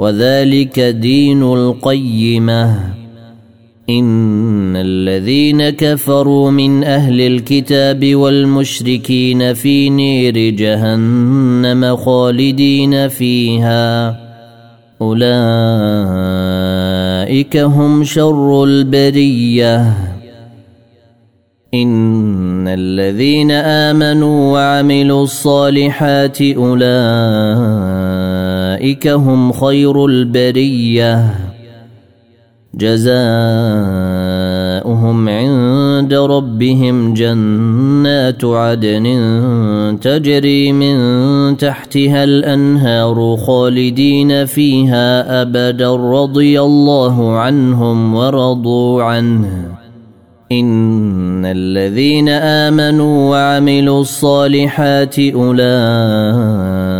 وذلك دين القيمة. إن الذين كفروا من أهل الكتاب والمشركين في نير جهنم خالدين فيها. أولئك هم شر البرية. إن الذين آمنوا وعملوا الصالحات أولئك هم خير البريه جزاؤهم عند ربهم جنات عدن تجري من تحتها الانهار خالدين فيها ابدا رضي الله عنهم ورضوا عنه ان الذين امنوا وعملوا الصالحات اولئك